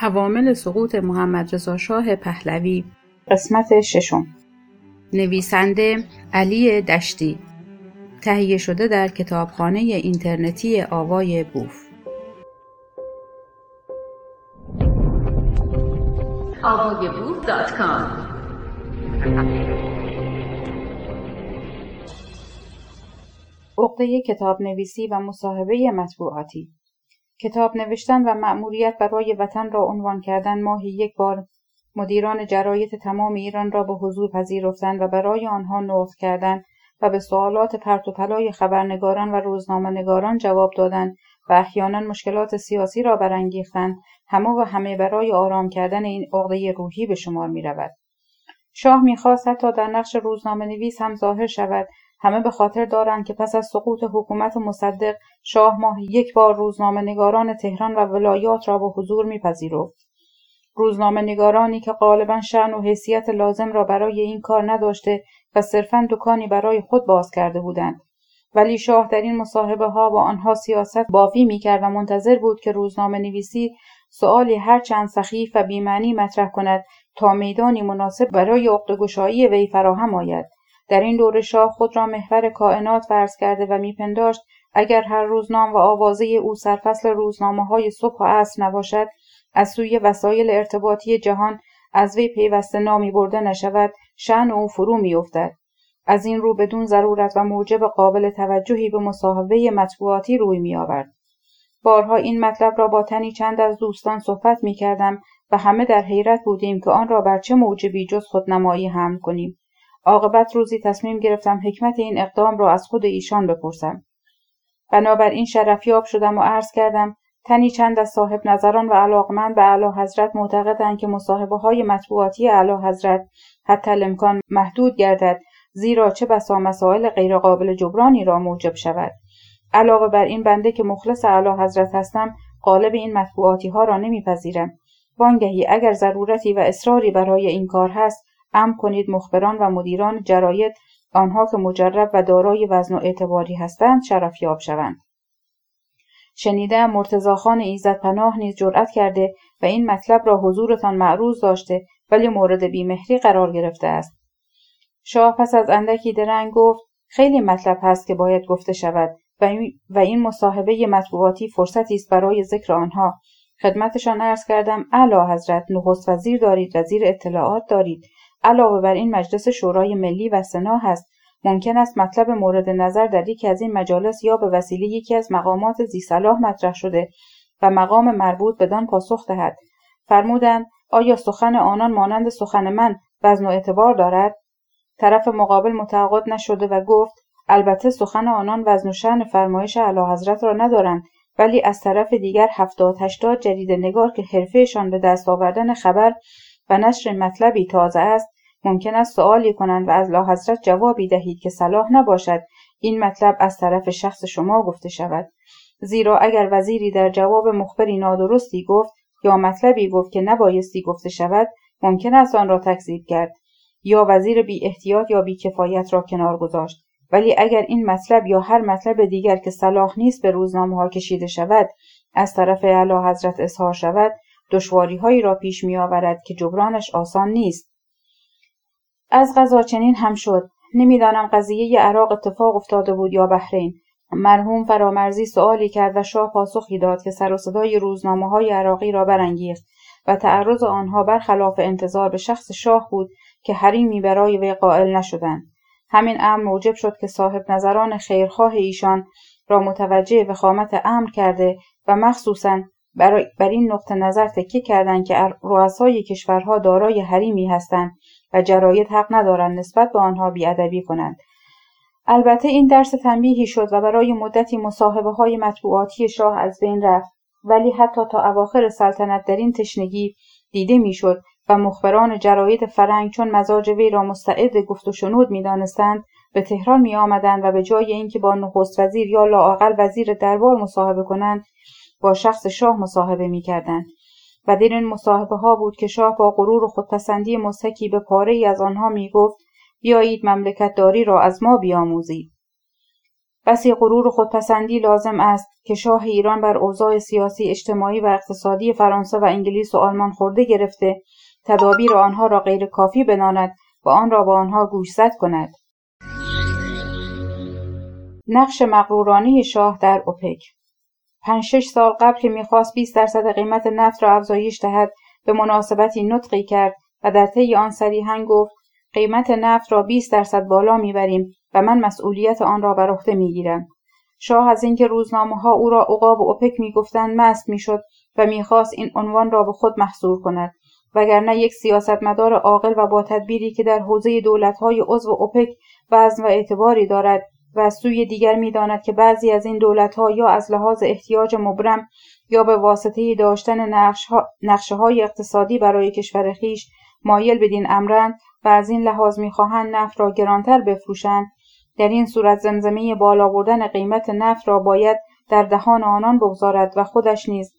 عوامل سقوط محمد رضا شاه پهلوی. قسمت ششم. نویسنده علی دشتی. تهیه شده در کتابخانه اینترنتی آوای بوف. عقده کتاب نویسی و مصاحبه مطبوعاتی. کتاب نوشتن و مأموریت برای وطن را عنوان کردن ماهی یک بار مدیران جراید تمام ایران را به حضور پذیرفتن و برای آنها نقد کردن و به سوالات پرت و پلای خبرنگاران و روزنامهنگاران جواب دادن و احیانا مشکلات سیاسی را برانگیختند همه و همه برای آرام کردن این عقده روحی به شمار می رود. شاه می‌خواست حتی در نقش روزنامه نویس هم ظاهر شود همه به خاطر دارند که پس از سقوط حکومت مصدق شاه ماهی یک بار روزنامه نگاران تهران و ولایات را به حضور میپذیرفت. روزنامه نگارانی که غالبا شعن و حیثیت لازم را برای این کار نداشته و صرفا دکانی برای خود باز کرده بودند. ولی شاه در این مصاحبه ها با آنها سیاست بافی می‌کرد و منتظر بود که روزنامه نویسی سؤالی هر چند سخیف و بیمعنی مطرح کند تا میدانی مناسب برای عقدهگشایی وی فراهم آید. در این دوره شاه خود را محور کائنات فرض کرده و میپنداشت اگر هر روزنام و آوازه او سرفصل روزنامه های صبح و عصر نباشد از سوی وسایل ارتباطی جهان از وی پیوسته نامی برده نشود شن او فرو میافتد. از این رو بدون ضرورت و موجب قابل توجهی به مصاحبه مطبوعاتی روی میآورد. بارها این مطلب را با تنی چند از دوستان صحبت می کردم و همه در حیرت بودیم که آن را بر چه موجبی جز خودنمایی هم کنیم. عاقبت روزی تصمیم گرفتم حکمت این اقدام را از خود ایشان بپرسم. بنابراین شرفیاب شدم و عرض کردم تنی چند از صاحب نظران و علاقمند به اعلی حضرت معتقدند که مصاحبه های مطبوعاتی اعلی حضرت حتی الامکان محدود گردد زیرا چه بسا مسائل غیرقابل جبرانی را موجب شود. علاوه بر این بنده که مخلص اعلی حضرت هستم قالب این مطبوعاتی ها را نمیپذیرم. وانگهی اگر ضرورتی و اصراری برای این کار هست ام کنید مخبران و مدیران جراید آنها که مجرب و دارای وزن و اعتباری هستند شرفیاب شوند. شنیده مرتزاخان ایزد پناه نیز جرأت کرده و این مطلب را حضورتان معروض داشته ولی مورد بیمهری قرار گرفته است. شاه پس از اندکی درنگ گفت خیلی مطلب هست که باید گفته شود و این مصاحبه مطبوعاتی فرصتی است برای ذکر آنها. خدمتشان عرض کردم اعلی حضرت نخست وزیر دارید وزیر اطلاعات دارید. علاوه بر این مجلس شورای ملی و سنا هست. ممکن است مطلب مورد نظر در یکی از این مجالس یا به وسیله یکی از مقامات زیصلاح مطرح شده و مقام مربوط بدان پاسخ دهد. فرمودند آیا سخن آنان مانند سخن من وزن و اعتبار دارد؟ طرف مقابل متعاقد نشده و گفت البته سخن آنان وزن و شن فرمایش اعلی حضرت را ندارند. ولی از طرف دیگر هفتاد هشتاد جدید نگار که حرفهشان به دست آوردن خبر و نشر مطلبی تازه است ممکن است سوالی کنند و از لاحضرت جوابی دهید که صلاح نباشد این مطلب از طرف شخص شما گفته شود. زیرا اگر وزیری در جواب مخبری نادرستی گفت یا مطلبی گفت که نبایستی گفته شود ممکن است آن را تکذیب کرد. یا وزیر بی احتیاط یا بی کفایت را کنار گذاشت. ولی اگر این مطلب یا هر مطلب دیگر که صلاح نیست به روزنامه ها کشیده شود از طرف اعلی حضرت اظهار شود دشواری هایی را پیش می آورد که جبرانش آسان نیست. از غذا چنین هم شد. نمی‌دانم قضیه عراق اتفاق افتاده بود یا بحرین. مرحوم فرامرزی سوالی کرد و شاه پاسخی داد که سر و صدای روزنامه های عراقی را برانگیخت و تعرض آنها برخلاف انتظار به شخص شاه بود که حریمی برای وی قائل نشدند. همین امر موجب شد که صاحب نظران خیرخواه ایشان را متوجه وخامت امر کرده و مخصوصا بر این نقطه نظر تکیه کردند که رؤسای کشورها دارای حریمی هستند و جراید حق ندارند نسبت به آنها بیادبی کنند. البته این درس تنبیهی شد و برای مدتی مصاحبه های مطبوعاتی شاه از بین رفت ولی حتی تا اواخر سلطنت در این تشنگی دیده می‌شد و مخبران جراید فرنگ چون مزاج وی را مستعد گفت و شنود می‌دانستند به تهران می آمدند و به جای اینکه با نخست وزیر یا لااقل وزیر دربار مصاحبه کنند با شخص شاه مصاحبه می کردند و در این مصاحبه ها بود که شاه با غرور و خودپسندی مستکی به پاره ای از آنها می گفت بیایید مملکت داری را از ما بیاموزید. بسی غرور و خودپسندی لازم است که شاه ایران بر اوضاع سیاسی اجتماعی و اقتصادی فرانسه و انگلیس و آلمان خورده گرفته تدابیر آنها را غیر کافی بناند و آن را با آنها گوشزد کند. نقش مغرورانه شاه در اوپک. پنج شش سال قبل که می‌خواست 20 درصد قیمت نفت را افزایش دهد به مناسبتی نطقی کرد و در طی آن صریحا گفت قیمت نفت را 20 درصد بالا می‌بریم و من مسئولیت آن را بر عهده می‌گیرم. شاه از اینکه روزنامه ها او را عقاب اوپک می‌گفتند مست می‌شد و می‌خواست این عنوان را به خود محصور کند. وگرنه یک سیاستمدار عاقل و با تدبیری که در حوزه دولتهای عضو اوپک وزن و اعتباری دارد و از سوی دیگر می‌داند که بعضی از این دولتها یا از لحاظ احتیاج مبرم یا به واسطه داشتن نقشه های اقتصادی برای کشور خیش مایل بدین امرند و از این لحاظ می‌خواهند نفت را گرانتر بفروشند در این صورت زمزمه بالا بردن قیمت نفت را باید در دهان آنان بگذارد و خودش نیز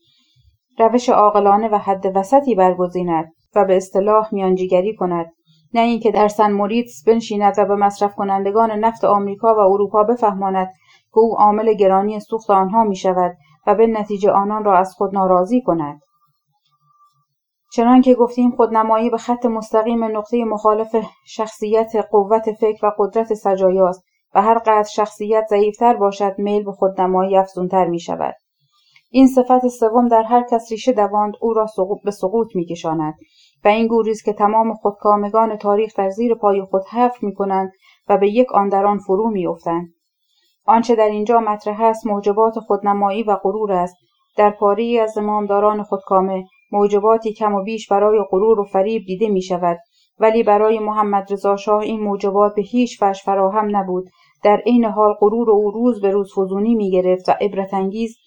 روش عاقلانه و حد وسطی برگزیند و به اصطلاح میانجیگری کند نه اینکه در سن موریتس بنشیند و به مصرف کنندگان نفت آمریکا و اروپا بفهماند که او عامل گرانی سوخت آنها می شود و به نتیجه آنان را از خود ناراضی کند چنان که گفتیم خودنمایی به خط مستقیم نقطه مخالف شخصیت قوت فکر و قدرت سجایاست و هر قدر شخصیت ضعیفتر باشد میل به خودنمایی افزونتر می شود. این صفت سوم در هر کس ریشه دواند او را سقوط به سقوط می کشاند و این گوریست که تمام خودکامگان تاریخ در زیر پای خود حفر می کنند و به یک آن در آن فرو می افتند. آنچه در اینجا مطرح است موجبات خودنمایی و غرور است. در پاری از زمامداران خودکامه موجباتی کم و بیش برای غرور و فریب دیده می شود ولی برای محمد رضا شاه این موجبات به هیچ وجه فراهم نبود. در عین حال غرور او روز به روز فزونی می گرفت و عبرت انگیز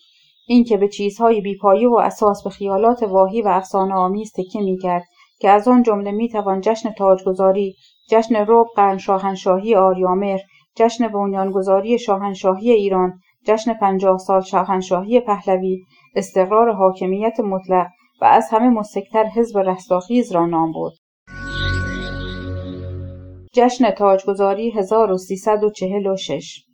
اینکه به چیزهای بیپایه و اساس به خیالات واهی و افسانه آمیز تکیه می کرد که از آن جمله می توان جشن تاجگذاری جشن رب قرن شاهنشاهی آریامر جشن بنیانگذاری شاهنشاهی ایران جشن پنجاه سال شاهنشاهی پهلوی استقرار حاکمیت مطلق و از همه مستکتر حزب رستاخیز را نام برد. جشن تاجگذاری 1346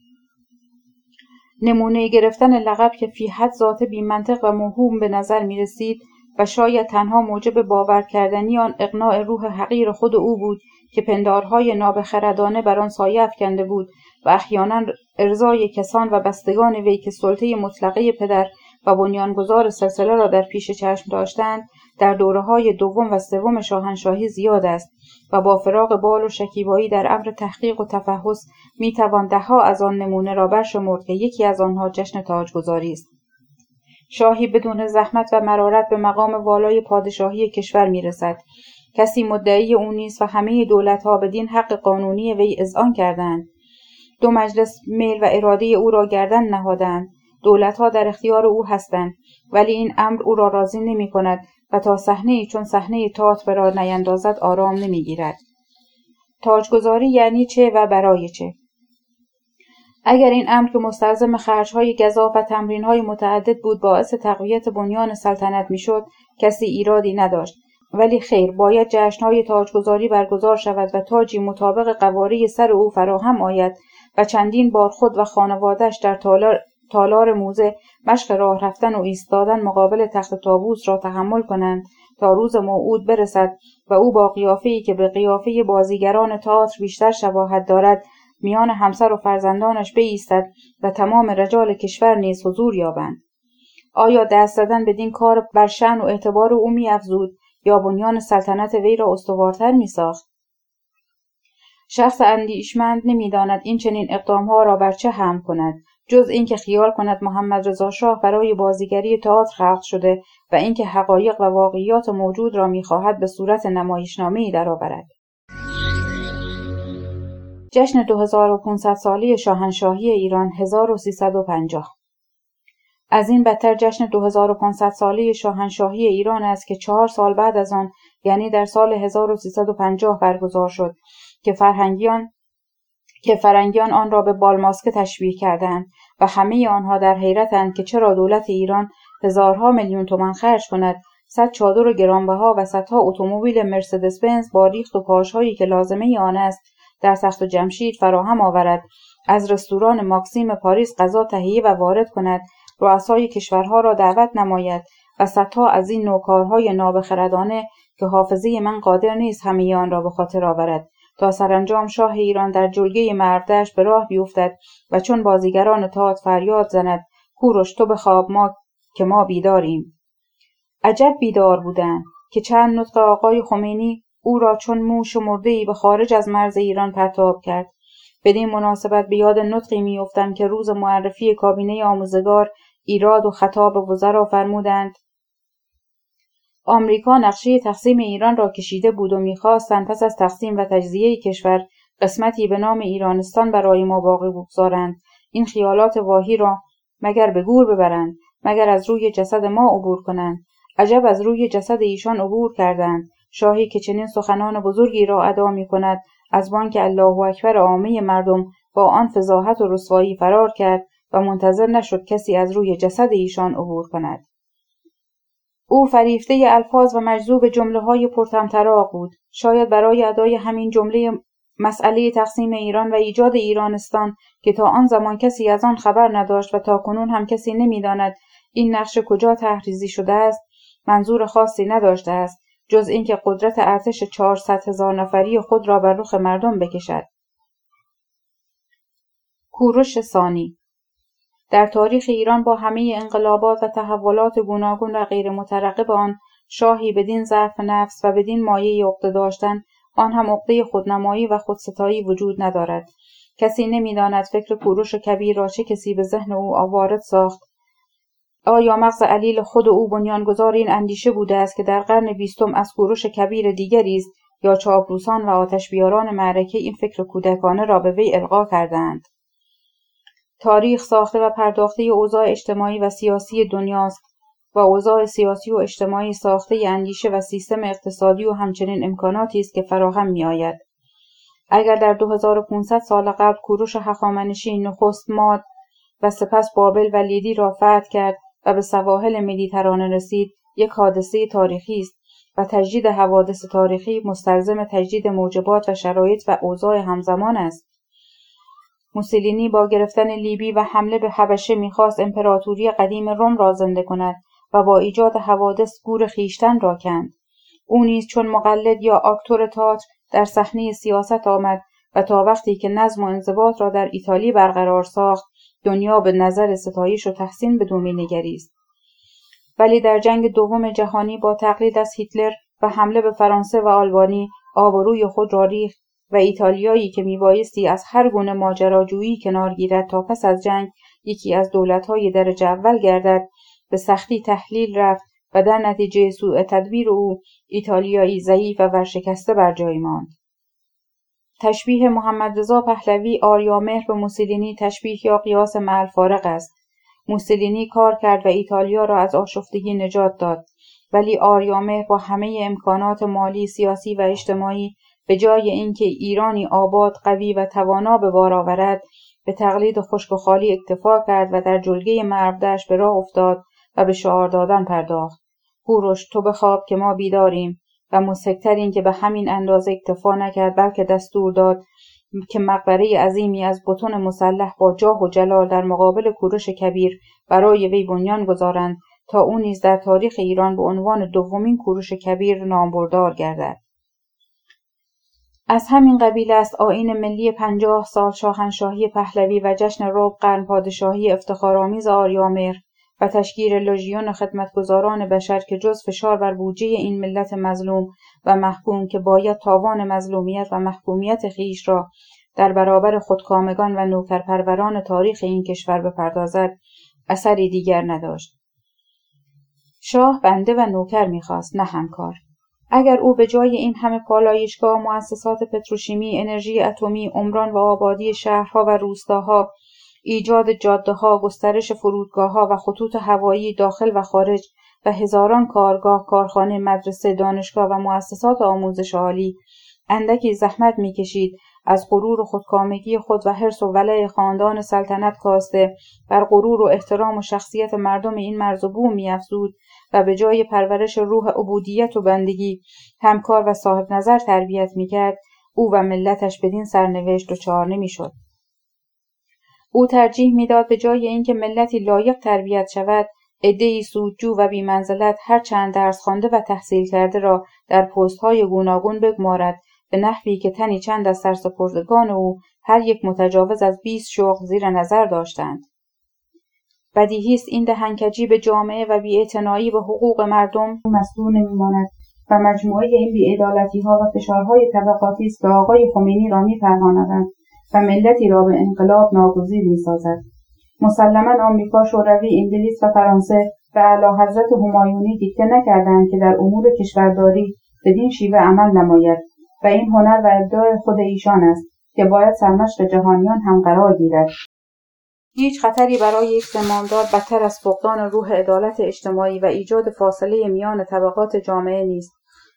نمونه گرفتن لقب که فی حد ذات بی منطق و موهوم به نظر می رسید و شاید تنها موجب باور کردنی آن اقناع روح حقیر خود او بود که پندارهای نابخردانه بر آن سایه افکنده بود و احیانا ارزای کسان و بستگان وی که سلطه مطلقه پدر و بنیانگذار سلسله را در پیش چشم داشتند در دوره های دوم و سوم شاهنشاهی زیاد است و با فراغ بال و شکیبایی در امر تحقیق و تفحص می توان دهها از آن نمونه را برشمرد که یکی از آنها جشن تاجگذاری است. شاهی بدون زحمت و مرارت به مقام والای پادشاهی کشور می رسد. کسی مدعی او نیست و همه دولتها بدین حق قانونی وی اذعان کردند دو مجلس میل و اراده او را گردن نهادند دولتها در اختیار او هستند ولی این امر او را راضی نمی کند و تا صحنه چون صحنه تئاتر را نیندازد آرام نمی‌گیرد. تاجگذاری یعنی چه و برای چه؟ اگر این امر که مستلزم خرجهای گذاف و تمرینهای متعدد بود باعث تقویت بنیان سلطنت می‌شد کسی ایرادی نداشت. ولی خیر باید جشنهای تاجگذاری برگزار شود و تاجی مطابق قواره سر او فراهم آید و چندین بار خود و خانوادش در تالار, تالار موزه مشق راه رفتن و ایستادن مقابل تخت تابوس را تحمل کنند تا روز موعود برسد و او با قیافهای که به قیافه بازیگران تئاتر بیشتر شباهت دارد میان همسر و فرزندانش بایستد و تمام رجال کشور نیز حضور یابند. آیا دست زدن بدین کار بر شن و اعتبار او میافزود یا بنیان سلطنت وی را استوارتر میساخت؟ شخص اندیشمند نمی‌داند این چنین اقدامها را بر چه هم کند. جز اینکه خیال کند محمد رضا شاه برای بازیگری تئاتر خلق شده و اینکه حقایق و واقعیات موجود را می‌خواهد به صورت نمایشنامهای درآورد. جشن 2500 سالی شاهنشاهی ایران 1350 از این بدتر جشن 2500 سالی شاهنشاهی ایران است که چهار سال بعد از آن یعنی در سال 1350 برگزار شد که فرهنگیان که فرنگیان آن را به بالماسکه تشبیه کردند و همه آنها در حیرتند که چرا دولت ایران هزارها میلیون تومان خرج کند صد چادر گرانبها و صدها اتومبیل مرسدس بنز با ریخت و پاشهایی که لازمه آن است در سخت و جمشید فراهم آورد. از رستوران ماکسیم پاریس غذا تهیه و وارد کند. رؤسای کشورها را دعوت نماید و صدها از این نوکارهای نابخردانه که حافظه من قادر نیست همه آن را به خاطر آورد. تا سرانجام شاه ایران در جلگه مردش به راه بیفتد و چون بازیگران تات فریاد زند کوروش تو بخواب ما که ما بیداریم. عجب بیدار بودند که چند نطق آقای خمینی او را چون موش و ای به خارج از مرز ایران پرتاب کرد. بدین مناسبت به یاد نطقی میافتم که روز معرفی کابینه آموزگار ایراد و خطاب وزرا فرمودند آمریکا نقشه تقسیم ایران را کشیده بود و می‌خواستند پس از تقسیم و تجزیه کشور قسمتی به نام ایرانستان برای ما باقی بگذارند. این خیالات واهی را مگر به گور ببرند مگر از روی جسد ما عبور کنند؟ عجب از روی جسد ایشان عبور کردند. شاهی که چنین سخنان بزرگی را ادا می کند از بانک الله اکبر عامه مردم با آن فضاحت و رسوایی فرار کرد و منتظر نشد کسی از روی جسد ایشان عبور کند. او فریفته الفاظ و مجذوب جمله های پرتمطراق بود. شاید برای ادای همین جمله مسئله تقسیم ایران و ایجاد ایرانستان که تا آن زمان کسی از آن خبر نداشت و تا کنون هم کسی نمی‌داند این نقشه کجا تحریزی شده است منظور خاصی نداشته است جز اینکه قدرت ارتش چهارصد هزار نفری خود را بر رخ مردم بکشد. کوروش ثانی در تاریخ ایران با همه انقلابات و تحولات گوناگون و غیر مترقب آن شاهی بدین ضعف نفس و بدین مایه عقده داشتن آن هم عقده خودنمایی و خودستایی وجود ندارد. کسی نمی‌داند فکر کوروش کبیر را چه کسی به ذهن او آوارد ساخت. آیا مغز علیل خود او بنیانگذار این اندیشه بوده است که در قرن بیستم از کوروش کبیر دیگری است یا چاپلوسان و آتشبیاران معرکه این فکر کودکانه را به وی القا کردند تاریخ ساخته و پرداخته اوضاع اجتماعی و سیاسی دنیاست و اوضاع سیاسی و اجتماعی ساخته اندیشه و سیستم اقتصادی و همچنین امکاناتی است که فراهم می آید. اگر در 2500 سال قبل کوروش هخامنشی نخست ماد و سپس بابل و لیدی را فتح کرد و به سواحل مدیترانه رسید یک حادثه تاریخی است و تجدید حوادث تاریخی مستلزم تجدید موجبات و شرایط و اوضاع همزمان است موسولینی با گرفتن لیبی و حمله به حبشه می‌خواست امپراتوری قدیم روم را زنده کند و با ایجاد حوادث گور خیشتن را کند. او نیز چون مقلد یا آکتور تئاتر در صحنه سیاست آمد و تا وقتی که نظم و انضباط را در ایتالی برقرار ساخت دنیا به نظر ستایش و تحسین به دومی نگریست. ولی در جنگ دوم جهانی با تقلید از هیتلر و حمله به فرانسه و آلبانی آبروی خود را ریخت. و ایتالیایی که میبایستی از هر گونه ماجراجویی کنار گیرد تا پس از جنگ یکی از دولتهای درجه اول گردد به سختی تحلیل رفت و در نتیجه سوء تدبیر او ایتالیایی ضعیف و ورشکسته بر جای ماند. تشبیه محمد رضا پهلوی آریامهر به موسولینی تشبیه یا قیاس معل فارق است. موسولینی کار کرد و ایتالیا را از آشفتگی نجات داد ولی آریامهر با همه امکانات مالی سیاسی و اجتماعی به جای اینکه ایرانی آباد قوی و توانا به بار آورد به تقلید خشک و خالی اکتفا کرد و در جلگه مرودش به راه افتاد و به شعار دادن پرداخت. کوروش تو بخواب که ما بیداریم و مسکتر این که به همین اندازه اکتفا نکرد بلکه دستور داد که مقبره عظیمی از بتون مسلح با جاه و جلال در مقابل کوروش کبیر برای وی بنیان گذارند تا او نیز در تاریخ ایران به عنوان دومین کوروش کبیر نامبردار گردد. از همین قبیل است آین ملی پنجاه سال شاهنشاهی پهلوی و جشن رب قرن پادشاهی افتخارآمیز آریامر و تشکیل لژیون خدمتگزاران بشر که جز فشار بر بودجه این ملت مظلوم و محکوم که باید تاوان مظلومیت و محکومیت خیش را در برابر خودکامگان و نوکرپروران تاریخ این کشور بپردازد اثری دیگر نداشت. شاه بنده و نوکر می‌خواست نه همکار. اگر او به جای این همه پالایشگاه مؤسسات پتروشیمی انرژی اتمی عمران و آبادی شهرها و روستاها ایجاد جاده ها، گسترش فرودگاه ها و خطوط هوایی داخل و خارج و هزاران کارگاه، کارخانه، مدرسه، دانشگاه و مؤسسات آموزش عالی اندکی زحمت می‌کشید از غرور و خودکامگی خود و حرس و ولع خاندان سلطنت کاسته بر غرور و احترام و شخصیت مردم این مرز و بوم میافزود و به جای پرورش روح عبودیت و بندگی همکار و صاحب نظر تربیت می‌کرد. او و ملتش بدین سرنوشت دچار نمی‌شد. او ترجیح می‌داد به جای اینکه ملتی لایق تربیت شود عدهای سودجو و بیمنزلت هر چند درس خوانده و تحصیل کرده را در پستهای گوناگون بگمارد. به نحوی که تنی چند از سرسپردگان او هر یک متجاوز از بیست شغل زیر نظر داشتند. بدیهی است این دهنکجی به جامعه و بیاعتنایی به حقوق مردم. مستور نمیماند و مجموعه این بیعدالتیها و فشارهای طبقاتی است که آقای خمینی را میپروانند و ملتی را به انقلاب ناگزیر می‌سازد. مسلما آمریکا شوروی انگلیس و فرانسه به اعلیحضرت همایونی دیکته نکردند که در امور کشورداری بدین شیوه عمل نماید و این هنر و ابداع خود ایشان است که باید سرمشق جهانیان هم قرار گیرد. هیچ خطری برای یک زمامدار بدتر از فقدان روح عدالت اجتماعی و ایجاد فاصله میان طبقات جامعه نیست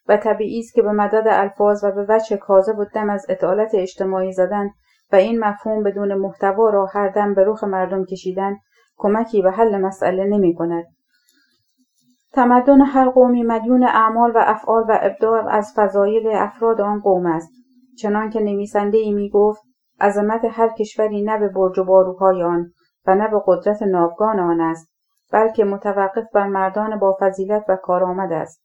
و طبیعی است که به مدد الفاظ و به وجه کاذب و دم از عدالت اجتماعی زدن و این مفهوم بدون محتوا را هر دم به رخ مردم کشیدن کمکی به حل مسئله نمی کند. تمدن هر قومی مدیون اعمال و افعال و ابداع از فضایل افراد آن قوم است چنان که نویسنده ای می گفت عظمت هر کشوری نه به برج و باروهای آن و نه به قدرت ناوگان آن است بلکه متوقف بر مردان با فضیلت و کارآمد است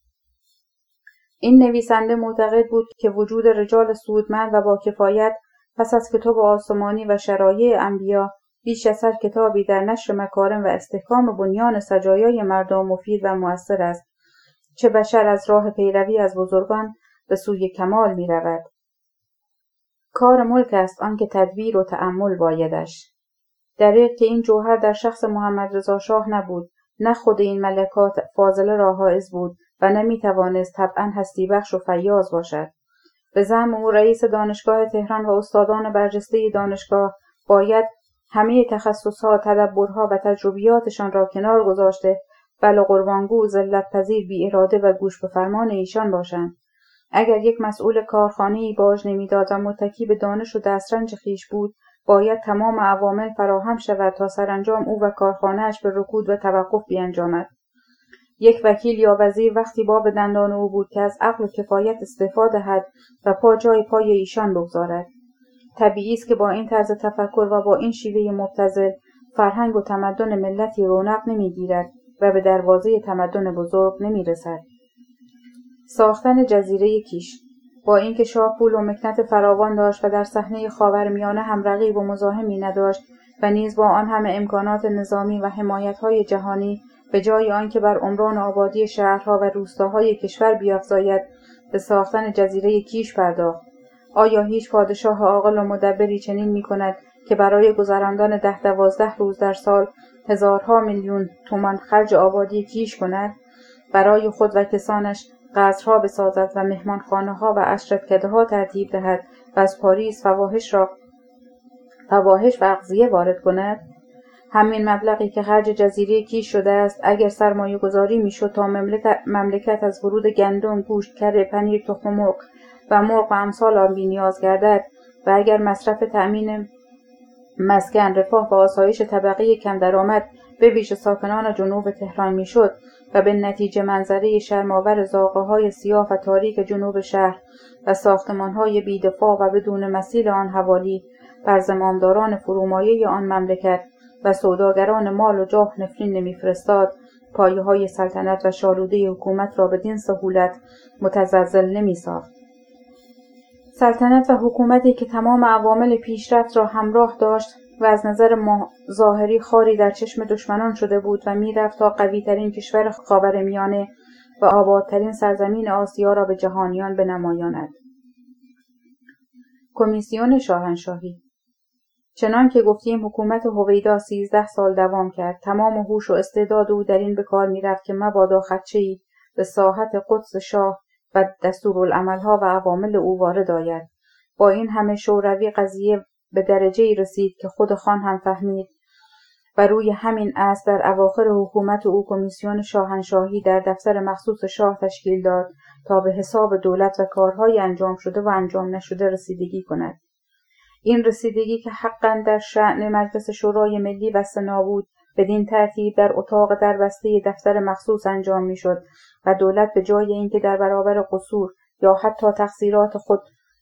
این نویسنده معتقد بود که وجود رجال سودمند و با کفایت پس از کتاب آسمانی و شرایع انبیا بیش از هر کتابی در نشر مکارم و استحکام بنیان سجایای مردم مفید و موثر است چه بشر از راه پیروی از بزرگان به سوی کمال می رود. کار ملک است آنکه تدبیر و تأمل بایدش. دریق که این جوهر در شخص محمد رضا شاه نبود نه خود این ملکات فاضله را حائز بود و نمی توانست طبعا هستی بخش و فیاض باشد. به زم او رئیس دانشگاه تهران و استادان برجسته دانشگاه باید همه تخصصها تدبرها و تجربیاتشان را کنار گذاشته بل قربانگو ذلت پذیر بی اراده و گوش به فرمان ایشان باشند. اگر یک مسئول کارخانه باج نمی‌داد و متکی به دانش و دسترنج خیش بود باید تمام عوامل فراهم شود تا سرانجام او و کارخانهاش به رکود و توقف بیانجامد. یک وکیل یا وزیر وقتی به دندان او بود که از عقل و کفایت استفاده دهد و پا جای پای ایشان بگذارد. طبیعی است که با این طرز تفکر و با این شیوه مبتزل فرهنگ و تمدن ملتی رونق نمی‌گیرد و به دروازه تمدن بزرگ نمی‌رسد. ساختن جزیره کیش. با اینکه شاه پول و مکنت فراوان داشت و در صحنه خاورمیانه هم رقیب و مزاحمی نداشت و نیز با آن همه امکانات نظامی و حمایتهای جهانی به جای آنکه بر عمران آبادی شهرها و روستاهای کشور بیافزاید به ساختن جزیره کیش پرداخت. آیا هیچ پادشاه عاقل و مدبری چنین می کند که برای گذراندن ده دوازده روز در سال هزارها میلیون تومان خرج آبادی کیش کند؟ برای خود و کسانش قصرها بسازد و ها و ها ترتیب دهد. و از پاریس فواحش را فواحش و اغذیه وارد کند. همین مبلغی که خرج جزیره کیش شده است اگر سرمایه گذاری می‌شد تا مملکت از ورود گندم گوشت کره پنیر تخم مرغ و مرغ و امثال آن نیاز گردد و اگر مصرف تأمین مسکن رفاه و آسایش طبقه کم درآمد به ویژه ساکنان جنوب تهران می‌شد. و به نتیجه منظره شرماور زاغه های سیاه و تاریک جنوب شهر و ساختمان های بیدفاع و بدون مسیل آن حوالی بر زمامداران فرومایه آن مملکت و سوداگران مال و جاه نفرین نمیفرستاد پایه های سلطنت و شالوده حکومت را بدین سهولت متزلزل نمیساخت. سلطنت و حکومتی که تمام عوامل پیشرفت را همراه داشت و از نظر ظاهری خاری در چشم دشمنان شده بود و می‌رفت تا قویترین کشور خاورمیانه و آبادترین سرزمین آسیا را به جهانیان بنمایاند. کمیسیون شاهنشاهی چنان که گفتیم حکومت هویدا سیزده سال دوام کرد تمام هوش و استعداد او در این به کار می‌رفت که مبادا ای به ساحت قدس شاه و دستورالعملها و عوامل او وارد آید. با این همه شوروی قضیه به درجه ای رسید که خود خان هم فهمید. و روی همین اصل در اواخر حکومت او کمیسیون شاهنشاهی در دفتر مخصوص شاه تشکیل داد تا به حساب دولت و کارهای انجام شده و انجام نشده رسیدگی کند. این رسیدگی که حقا در شعن مجلس شورای ملی و سنا بود بدین ترتیب در اتاق در بسته دفتر مخصوص انجام می‌شد و دولت به جای اینکه در برابر قصور یا حتی تقصیرات خود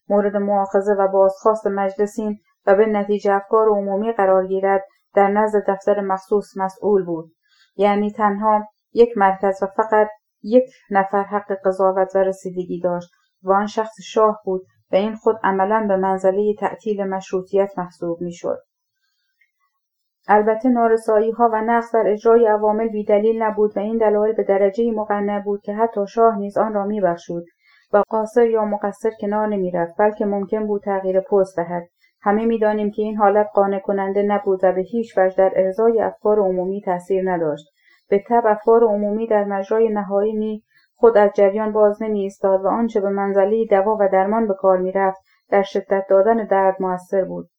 مورد معاخذه و بازخواست مجلسین و به نتیجه افکار عمومی قرار گیرد در نزد دفتر مخصوص مسئول بود. یعنی تنها یک مرکز و فقط یک نفر حق قضاوت و رسیدگی داشت و آن شخص شاه بود و این خود عملا به منزله تعطیل مشروطیت محسوب می‌شد. البته نارسایی ها و نقص در اجرای عوامل بیدلیل نبود و این دلایل به درجه مقنع بود که حتی شاه نیز آن را میبخشود و قاصر یا مقصر کنار نمی‌رفت بلکه ممکن بود تغییر پست دهد. همه می‌دانیم که این حالت قانع کننده نبود و به هیچ وجه در ارزای افکار عمومی تاثیر نداشت. به تب افکار عمومی در مجرای نهایی خود از جریان باز نمی ایستاد و آنچه به منزله دوا و درمان به کار می‌رفت در شدت دادن درد موثر بود.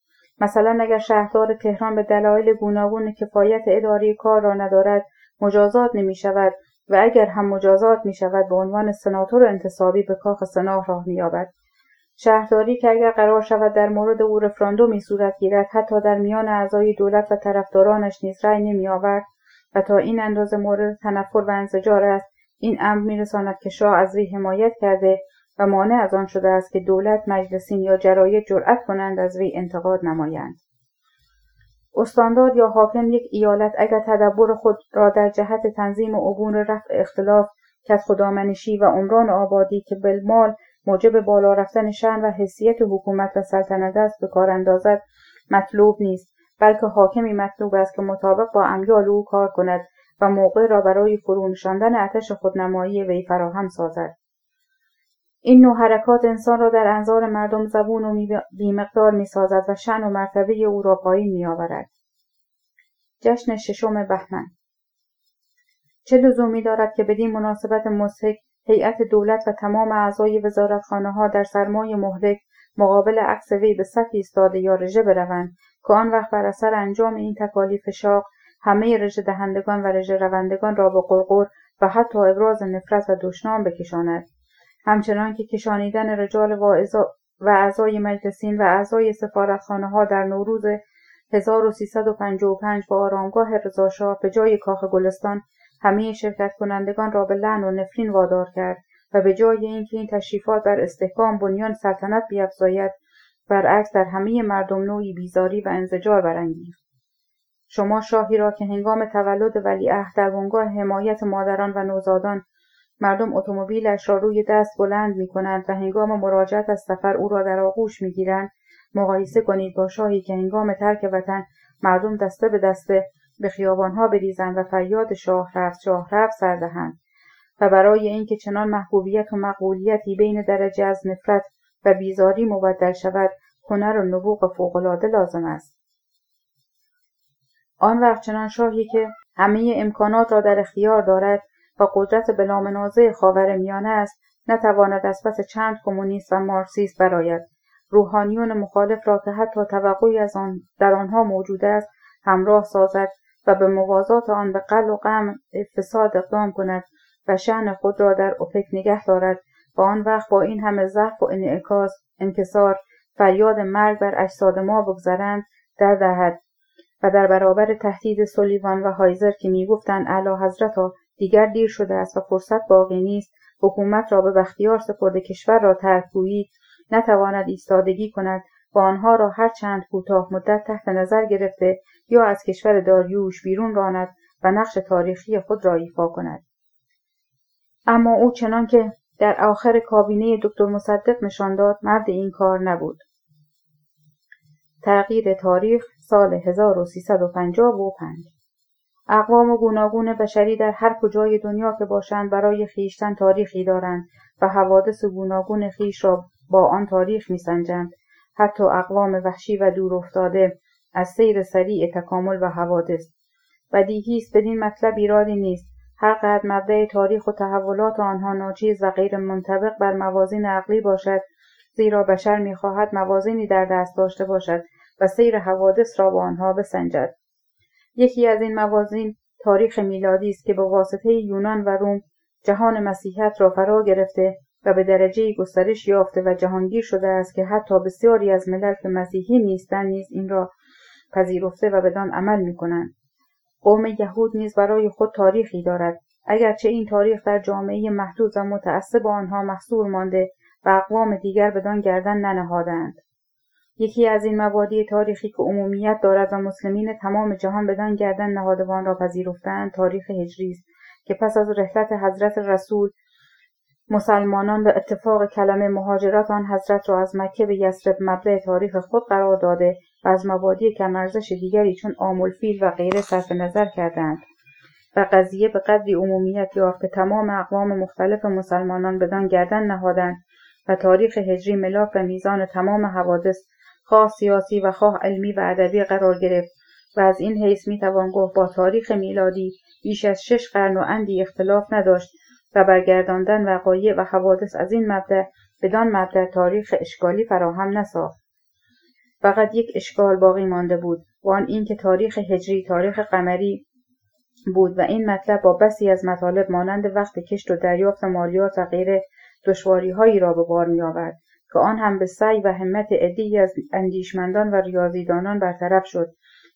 مثلا اگر شهردار تهران به دلایل گوناگون کفایت اداری کار را ندارد مجازات نمی شود و اگر هم مجازات می شود به عنوان سناتور انتصابی به کاخ سناه راه مییابد. شهرداری که اگر قرار شود در مورد او رفراندومی صورت گیرد حتی در میان اعضای دولت و طرفدارانش نیز رأی نمیآورد و تا این اندازه مورد تنفر و انزجار است. این امر میرساند که شاه از وی حمایت کرده و مانع از آن شده است که دولت مجلسین یا جراید جرأت کنند از وی انتقاد نمایند. استاندار یا حاکم یک ایالت اگر تدبر خود را در جهت تنظیم و عبور رفع اختلاف کت خدامنشی و عمران آبادی که بالمال موجب بالا رفتن شن و حسیت حکومت و سلطنت است به کار اندازد مطلوب نیست بلکه حاکمی مطلوب است که مطابق با امیال او کار کند و موقع را برای فرو نشاندن آتش خودنمایی وی فراهم سازد. این نوع حرکات انسان را در انظار مردم زبون و بیمقدار می‌سازد و شن و مرتبه او را پایین میآورد. جشن ششم بهمن. چه لزومی دارد که بدین مناسبت مضحک هیئت دولت و تمام اعضای وزارتخانه ها در سرمای مهلک مقابل عکس وی به صف ایستاده یا رژه بروند که آن وقت بر اثر انجام این تکالیف شاق همه رژه دهندگان و رژه روندگان را به قرقر و حتی ابراز نفرت و دشنام بکشاند. همچنان که کشانیدن رجال و اعضای مجلسین و اعضای سفارتخانه ها در نوروز 1355 با آرامگاه رضاشاه به جای کاخ گلستان همه شرکت کنندگان را به لعن و نفرین وادار کرد و به جای اینکه این تشریفات بر استحکام بنیان سلطنت بیافزاید برعکس در همه مردم نوعی بیزاری و انزجار برانگیخت. شما شاهی را که هنگام تولد ولیعهد در بنگاه حمایت مادران و نوزادان مردم اتومبیلش را روی دست بلند می کنند و هنگام مراجعت از سفر او را در آغوش می گیرند مقایسه کنید با شاهی که هنگام ترک وطن مردم دسته به دسته به خیابانها بریزند و فریاد شاه رفت شاه رفت سر دهند. و برای اینکه چنان محبوبیت و مقبولیتی بین درجه از نفرت و بیزاری مبدل شود هنر و نبوغ فوقالعاده لازم است. آن وقت چنان شاهی که همه امکانات را در اختیار دارد و قدرت بلامنازع خاور میانه است نتواند از پس چند کمونیست و مارکسیست براید روحانیون مخالف را که حتی توقعی از آن در آنها موجود است همراه سازد و به موازات آن به قل و غم فساد اقدام کند و شعن خود را در اوپک نگه دارد و آن وقت با این همه ضعف و انعکاس انکسار فریاد مرگ بر اجساد ما بگذرند در دهد و در برابر تهدید سولیوان و هایزر که می‌گفتند اعلی حضرتا دیگر دیر شده است و فرصت باقی نیست حکومت را به بختیار سپرده کشور را ترک نتواند ایستادگی کند و آنها را هر چند کوتاه مدت تحت نظر گرفته یا از کشور داریوش بیرون راند و نقش تاریخی خود را ایفا کند. اما او چنان که در آخر کابینه دکتر مصدق نشان داد مرد این کار نبود. تغییر تاریخ سال 1355 اقوام گوناگون بشری در هر کجای دنیا که باشند برای خیشتن تاریخی دارند و حوادث گوناگون خیش را با آن تاریخ میسنجند. حتی اقوام وحشی و دور افتاده از سیر سریع تکامل و حوادث. بدیهی است بدین مطلب ایرادی نیست. هر قدر مبدع تاریخ و تحولات آنها ناچیز و غیر منطبق بر موازین عقلی باشد زیرا بشر می‌خواهد موازینی در دست داشته باشد و سیر حوادث را با آنها بسنجد. یکی از این موازین تاریخ میلادی است که به واسطه یونان و روم جهان مسیحیت را فرا گرفته و به درجه گسترش یافته و جهانگیر شده است که حتی بسیاری از ملل که مسیحی نیستند نیز این را پذیرفته و بدان عمل می‌کنند. قوم یهود نیز برای خود تاریخی دارد. اگرچه این تاریخ در جامعه محدود و متعصب آنها محصور مانده و اقوام دیگر بدان گردن ننهادند یکی از این مبادی تاریخی که عمومیت دارد و مسلمین تمام جهان بدان گردن نهادوان را پذیرفتند تاریخ هجری است که پس از رحلت حضرت رسول مسلمانان به اتفاق کلمه مهاجرت آن حضرت را از مکه به یثرب مبدع تاریخ خود قرار داده و از مبادی کمارزش دیگری چون آمولفیل و غیره صرف نظر کردند و قضیه به قدری عمومیت یافت که تمام اقوام مختلف مسلمانان بدان گردن نهادند و تاریخ هجری ملاک و میزان تمام حوادث خواه سیاسی و خواه علمی و ادبی قرار گرفت و از این حیث می‌توان گفت با تاریخ میلادی بیش از شش قرن و اندی اختلاف نداشت و برگرداندن وقایع و حوادث از این مبدع بدان مبدع تاریخ اشکالی فراهم نساخت. فقط یک اشکال باقی مانده بود و آن اینکه تاریخ هجری تاریخ قمری بود و این مطلب با بسی از مطالب مانند وقت کشت و دریافت مالیات و غیره دشواریهایی را به بار میآورد که آن هم به سعی و همت عدهای از اندیشمندان و ریاضیدانان برطرف شد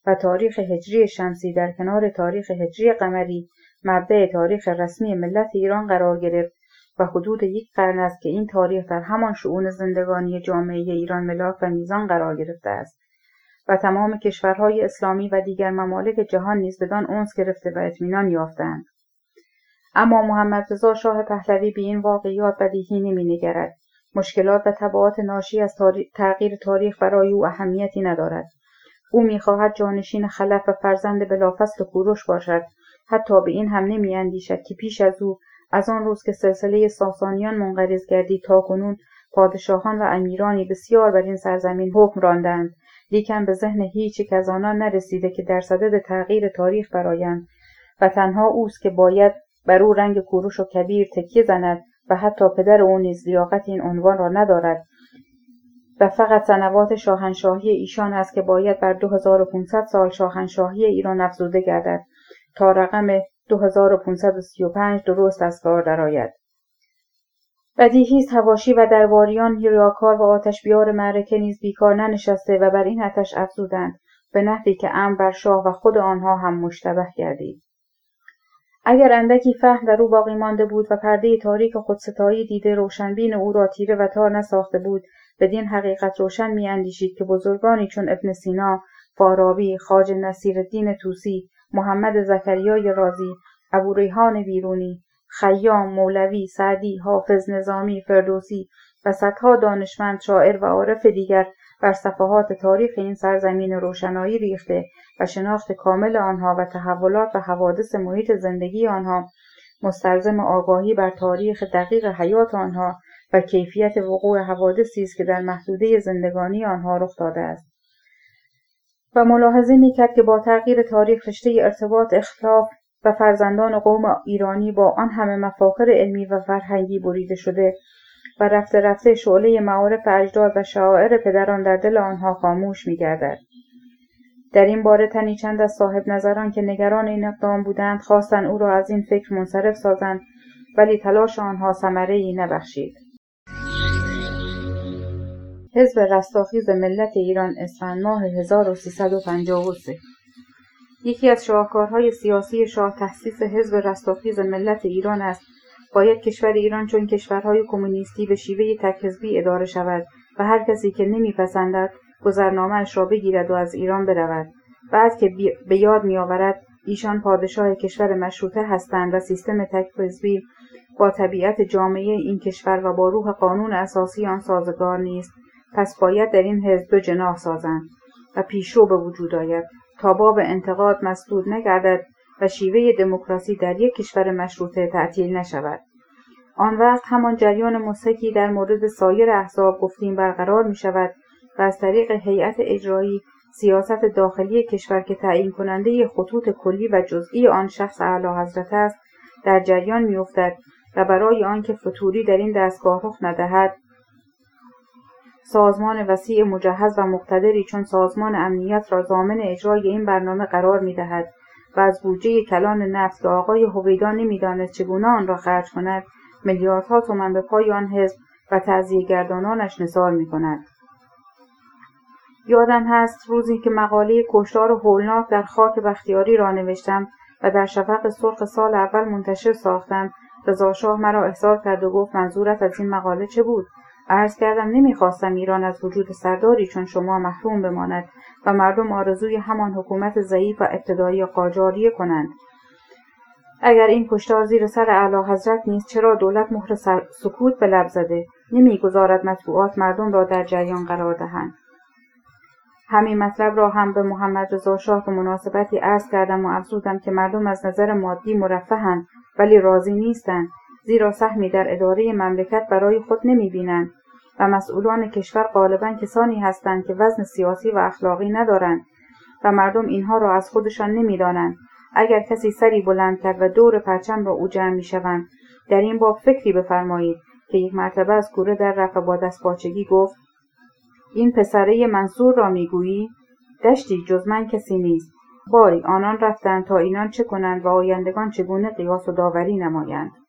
و تاریخ هجری شمسی در کنار تاریخ هجری قمری مبدع تاریخ رسمی ملت ایران قرار گرفت و حدود یک قرن است که این تاریخ در همان شعون زندگانی جامعه ایران ملاک و میزان قرار گرفته است و تمام کشورهای اسلامی و دیگر ممالک جهان نیز بدان اونس گرفته و اطمینان یافتند اما محمد رضا شاه پهلوی به این واقعیات بدیهی نمینگرد. مشکلات و تبعات ناشی از تغییر تاریخ برای او اهمیتی ندارد. او می‌خواهد جانشین خلف و فرزند بلافصل کوروش باشد. حتی به این هم نمیاندیشد که پیش از او از آن روز که سلسله ساسانیان منقرض گردید کنون پادشاهان و امیرانی بسیار بر این سرزمین حکم راندند. لیکن به ذهن هیچ یک از آنان نرسیده که در صدد تغییر تاریخ برایند و تنها اوست که باید بر او رنگ کوروش و کبیر تکیه زند و حتی پدر او نیز لیاقت این عنوان را ندارد. و فقط سنوات شاهنشاهی ایشان است که باید بر 2500 سال شاهنشاهی ایران افزوده گردد. تا رقم 2535 درست از کار درآید. بدیهی است هواشی و درباریان ریاکار و آتش بیار معرکه نیز بیکار ننشسته و بر این آتش افزودند به نحوی که امر بر شاه و خود آنها هم مشتبه گردید. اگر اندکی فهم در او باقی مانده بود و پرده تاریک خودستایی دیده روشنبین او را تیره و تار نساخته بود بدین حقیقت روشن میاندیشید که بزرگانی چون ابن سینا فارابی خواجه نصیرالدین توسی محمد زکریای رازی ابوریحان بیرونی خیام مولوی سعدی حافظ نظامی فردوسی و صدها دانشمند شاعر و عارف دیگر بر صفحات تاریخ این سرزمین روشنایی ریخته و شناخت کامل آنها و تحولات و حوادث محیط زندگی آنها مستلزم آگاهی بر تاریخ دقیق حیات آنها و کیفیت وقوع حوادثی است که در محدوده زندگانی آنها رخ داده است. و ملاحظه می‌کرد که با تغییر تاریخ رشته ارتباط اختلاف و فرزندان قوم ایرانی با آن همه مفاخر علمی و فرهنگی بریده شده و رفته رفته شعله معارف اجداد و شعائر پدران در دل آنها خاموش میگردد. در این باره تنی چند از صاحب نظران که نگران این اقدام بودند خواستند او را از این فکر منصرف سازند ولی تلاش آنها ثمره ای نبخشید. حزب رستاخیز ملت ایران اسفند ماه 1353 یکی از شاهکارهای سیاسی شاه تحسیس حزب رستاخیز ملت ایران است. باید کشور ایران چون کشورهای کمونیستی به شیوه تکحزبی اداره شود و هر کسی که نمیپسندد گذرنامهاش را بگیرد و از ایران برود. بعد که به یاد میآورد ایشان پادشاه کشور مشروطه هستند و سیستم تکحزبی با طبیعت جامعه این کشور و با روح قانون اساسی آن سازگار نیست. پس باید در این حزب دو جناح سازند و پیشرو به وجود آید تا باب انتقاد مسدود نگردد و شیوه دموکراسی در یک کشور مشروطه تعطیل نشود. آن وقت همان جریان مسکی در مورد سایر احزاب گفتیم برقرار می شود و از طریق هیئت اجرایی سیاست داخلی کشور که تعیین کننده خطوط کلی و جزئی آن شخص اعلی حضرت است در جریان میافتد و برای آنکه فتوری در این دستگاه رخ ندهد سازمان وسیع مجهز و مقتدری چون سازمان امنیت را ضامن اجرای این برنامه قرار می‌دهد و از بودجه کلان نفت که آقای هویدا نمی‌دانست چگونه آن را خرج کند میلیاردها تومن به پای آن حزب و تعذیه گردانانش نثار می کند. یادم هست روزی که مقاله کشتار هولناک در خاک بختیاری را نوشتم و در شفق سرخ سال اول منتشر ساختم رضا شاه مرا احضار کرد و گفت منظورت از این مقاله چه بود عرض کردم نمی‌خواستم ایران از وجود سرداری چون شما محروم بماند و مردم آرزوی همان حکومت ضعیف و ابتدایی قاجاریه کنند. اگر این کشتار زیر سر اعلی حضرت نیست چرا دولت مهر سکوت به لب زده؟ نمی‌گذارد مطبوعات مردم را در جریان قرار دهند. همین مطلب را هم به محمد رضا شاه به مناسبتی عرض کردم و افزودم که مردم از نظر مادی مرفهند ولی راضی نیستند زیرا سهمی در اداره مملکت برای خود نمی‌بینند. و مسئولان کشور غالبا کسانی هستند که وزن سیاسی و اخلاقی ندارند و مردم اینها را از خودشان نمی‌دانند. اگر کسی سری بلند کرد و دور پرچم را او جمع می‌شوند در این باب فکری بفرمایید که یک مرتبه از کوره در رفت با دستپاچگی گفت این پسره منصور را می‌گویی؟ دشتی جز من کسی نیست. باری آنان رفتند تا اینان چه کنند و آیندگان چگونه قیاس و داوری نمایند؟